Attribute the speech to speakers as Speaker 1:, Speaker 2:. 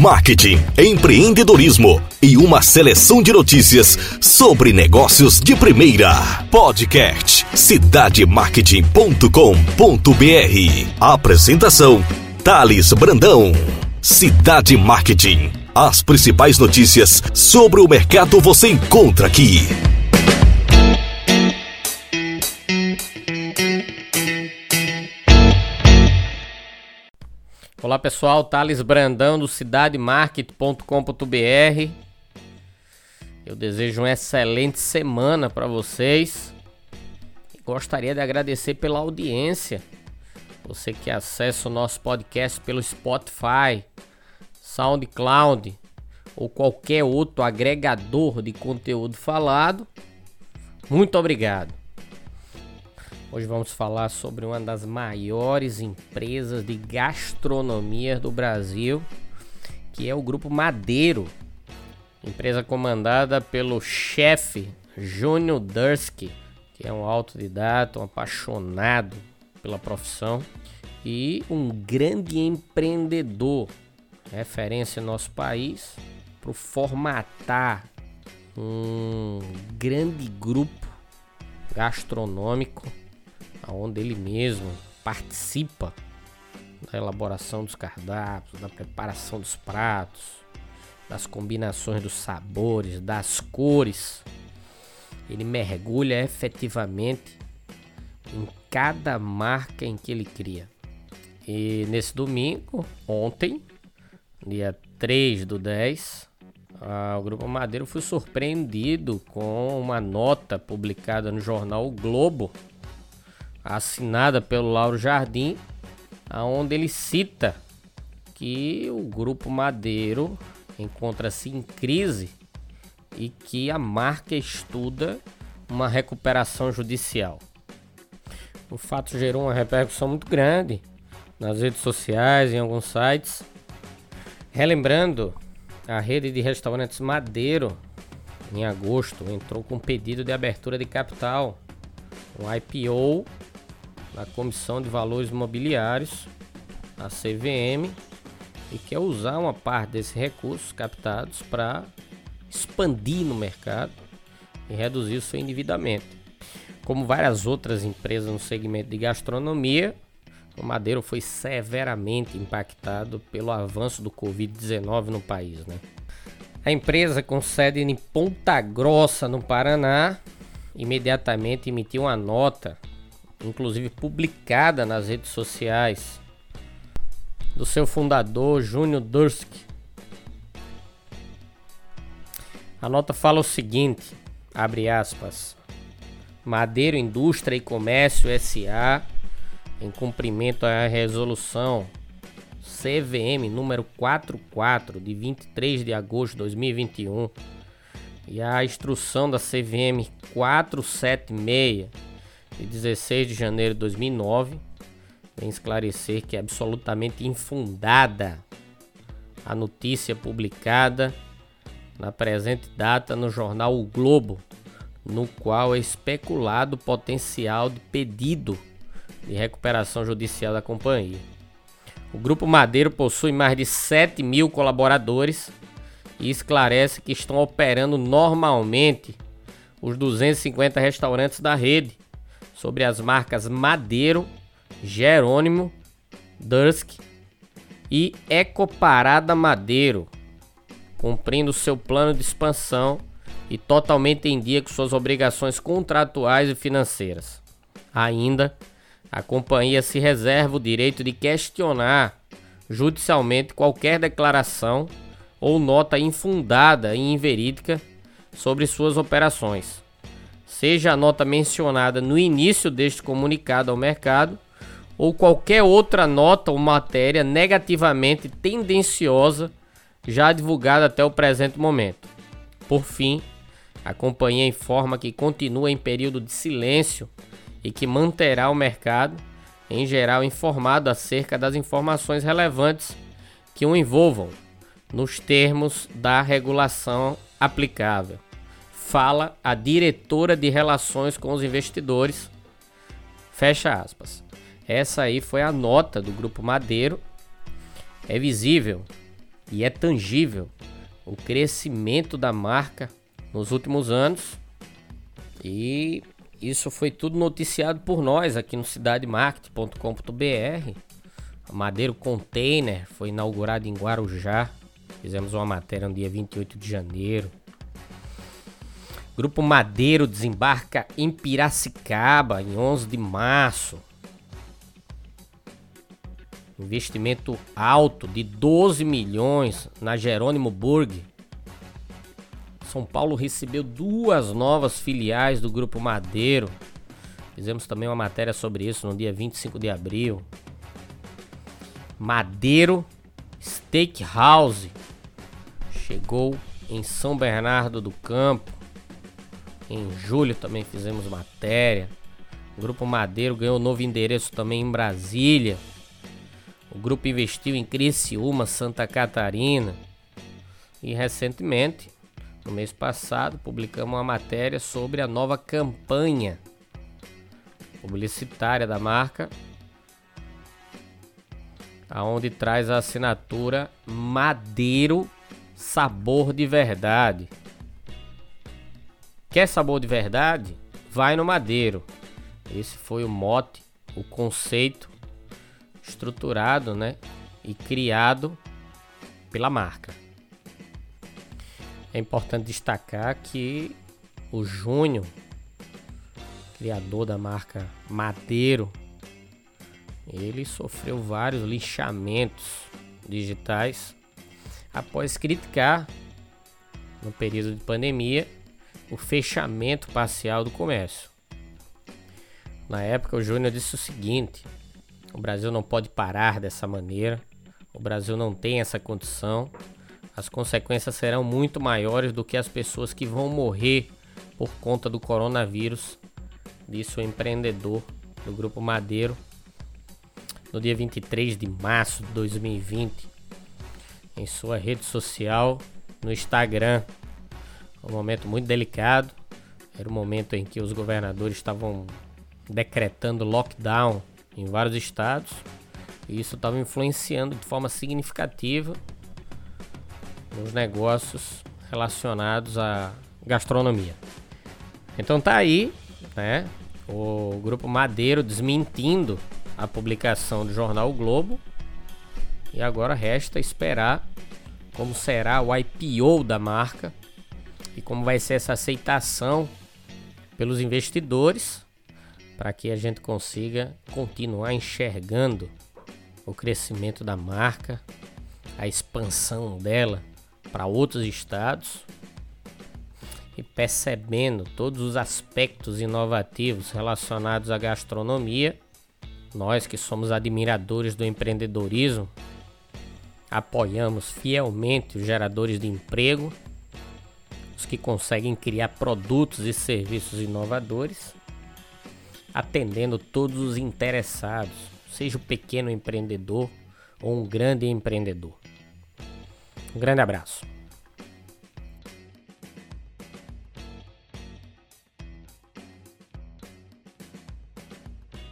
Speaker 1: marketing, empreendedorismo e uma seleção de notícias sobre negócios de primeira. Podcast cidademarketing.com.br. Apresentação Thales Brandão. Cidade Marketing. As principais notícias sobre o mercado você encontra aqui.
Speaker 2: Olá pessoal, Thales Brandão do cidademarket.com.br. Eu desejo uma excelente semana para vocês. Gostaria de agradecer pela audiência. Você que acessa o nosso podcast pelo Spotify, SoundCloud ou qualquer outro agregador de conteúdo falado. Muito obrigado. Hoje vamos falar sobre uma das maiores empresas de gastronomia do Brasil, que é o Grupo Madeiro. Empresa comandada pelo chefe Júnior Dursky, que é um autodidata, um apaixonado pela profissão e um grande empreendedor, referência em nosso país, para formatar um grande grupo gastronômico onde ele mesmo participa da elaboração dos cardápios, da preparação dos pratos, das combinações dos sabores, das cores. Ele mergulha efetivamente em cada marca em que ele cria. E nesse domingo, ontem, dia 3 do 10, o Grupo Madeiro foi surpreendido com uma nota publicada no jornal o Globo assinada pelo Lauro Jardim, aonde ele cita que o grupo Madeiro encontra-se em crise e que a marca estuda uma recuperação judicial. O fato gerou uma repercussão muito grande nas redes sociais, em alguns sites. Relembrando, a rede de restaurantes Madeiro, em agosto, entrou com pedido de abertura de capital, um IPO da Comissão de Valores Imobiliários, a CVM, e quer usar uma parte desses recursos captados para expandir no mercado e reduzir o seu endividamento. Como várias outras empresas no segmento de gastronomia, o Madeiro foi severamente impactado pelo avanço do Covid-19 no país. Né? A empresa, com sede em Ponta Grossa, no Paraná, imediatamente emitiu uma nota inclusive publicada nas redes sociais, do seu fundador, Júnior Durski. A nota fala o seguinte, abre aspas, Madeiro Indústria e Comércio SA, em cumprimento à resolução CVM número 44 de 23 de agosto de 2021 e a instrução da CVM 476 de 16 de janeiro de 2009, vem esclarecer que é absolutamente infundada a notícia publicada na presente data no jornal O Globo, no qual é especulado o potencial de pedido de recuperação judicial da companhia. O Grupo Madeiro possui mais de 7 mil colaboradores e esclarece que estão operando normalmente os 250 restaurantes da rede, sobre as marcas Madeiro, Jerônimo, Dusk e Ecoparada Madeiro, cumprindo seu plano de expansão e totalmente em dia com suas obrigações contratuais e financeiras. Ainda, a companhia se reserva o direito de questionar judicialmente qualquer declaração ou nota infundada e inverídica sobre suas operações seja a nota mencionada no início deste comunicado ao mercado ou qualquer outra nota ou matéria negativamente tendenciosa já divulgada até o presente momento. Por fim, a companhia informa que continua em período de silêncio e que manterá o mercado, em geral, informado acerca das informações relevantes que o envolvam nos termos da regulação aplicável fala a diretora de relações com os investidores. Fecha aspas. Essa aí foi a nota do Grupo Madeiro. É visível e é tangível o crescimento da marca nos últimos anos. E isso foi tudo noticiado por nós aqui no cidademarket.com.br. Madeiro Container foi inaugurado em Guarujá. Fizemos uma matéria no dia 28 de janeiro. Grupo Madeiro desembarca em Piracicaba em 11 de março. Investimento alto de 12 milhões na Jerônimo Burg. São Paulo recebeu duas novas filiais do Grupo Madeiro. Fizemos também uma matéria sobre isso no dia 25 de abril. Madeiro Steakhouse chegou em São Bernardo do Campo. Em julho também fizemos matéria. O Grupo Madeiro ganhou novo endereço também em Brasília. O grupo investiu em Criciúma, Santa Catarina. E recentemente, no mês passado, publicamos uma matéria sobre a nova campanha publicitária da marca, aonde traz a assinatura Madeiro Sabor de Verdade. Quer sabor de verdade? Vai no Madeiro. Esse foi o mote, o conceito estruturado, né, e criado pela marca. É importante destacar que o Júnior, criador da marca Madeiro, ele sofreu vários linchamentos digitais após criticar, no período de pandemia, o fechamento parcial do comércio. Na época, o Júnior disse o seguinte: o Brasil não pode parar dessa maneira. O Brasil não tem essa condição. As consequências serão muito maiores do que as pessoas que vão morrer por conta do coronavírus, disse o empreendedor do Grupo Madeiro no dia 23 de março de 2020 em sua rede social no Instagram. Um momento muito delicado. Era o momento em que os governadores estavam decretando lockdown em vários estados. E isso estava influenciando de forma significativa nos negócios relacionados à gastronomia. Então tá aí, né? O grupo Madeiro desmentindo a publicação do jornal o Globo. E agora resta esperar como será o IPO da marca e como vai ser essa aceitação pelos investidores para que a gente consiga continuar enxergando o crescimento da marca, a expansão dela para outros estados e percebendo todos os aspectos inovativos relacionados à gastronomia. Nós que somos admiradores do empreendedorismo, apoiamos fielmente os geradores de emprego, os que conseguem criar produtos e serviços inovadores atendendo todos os interessados, seja o pequeno empreendedor ou um grande empreendedor. Um grande abraço.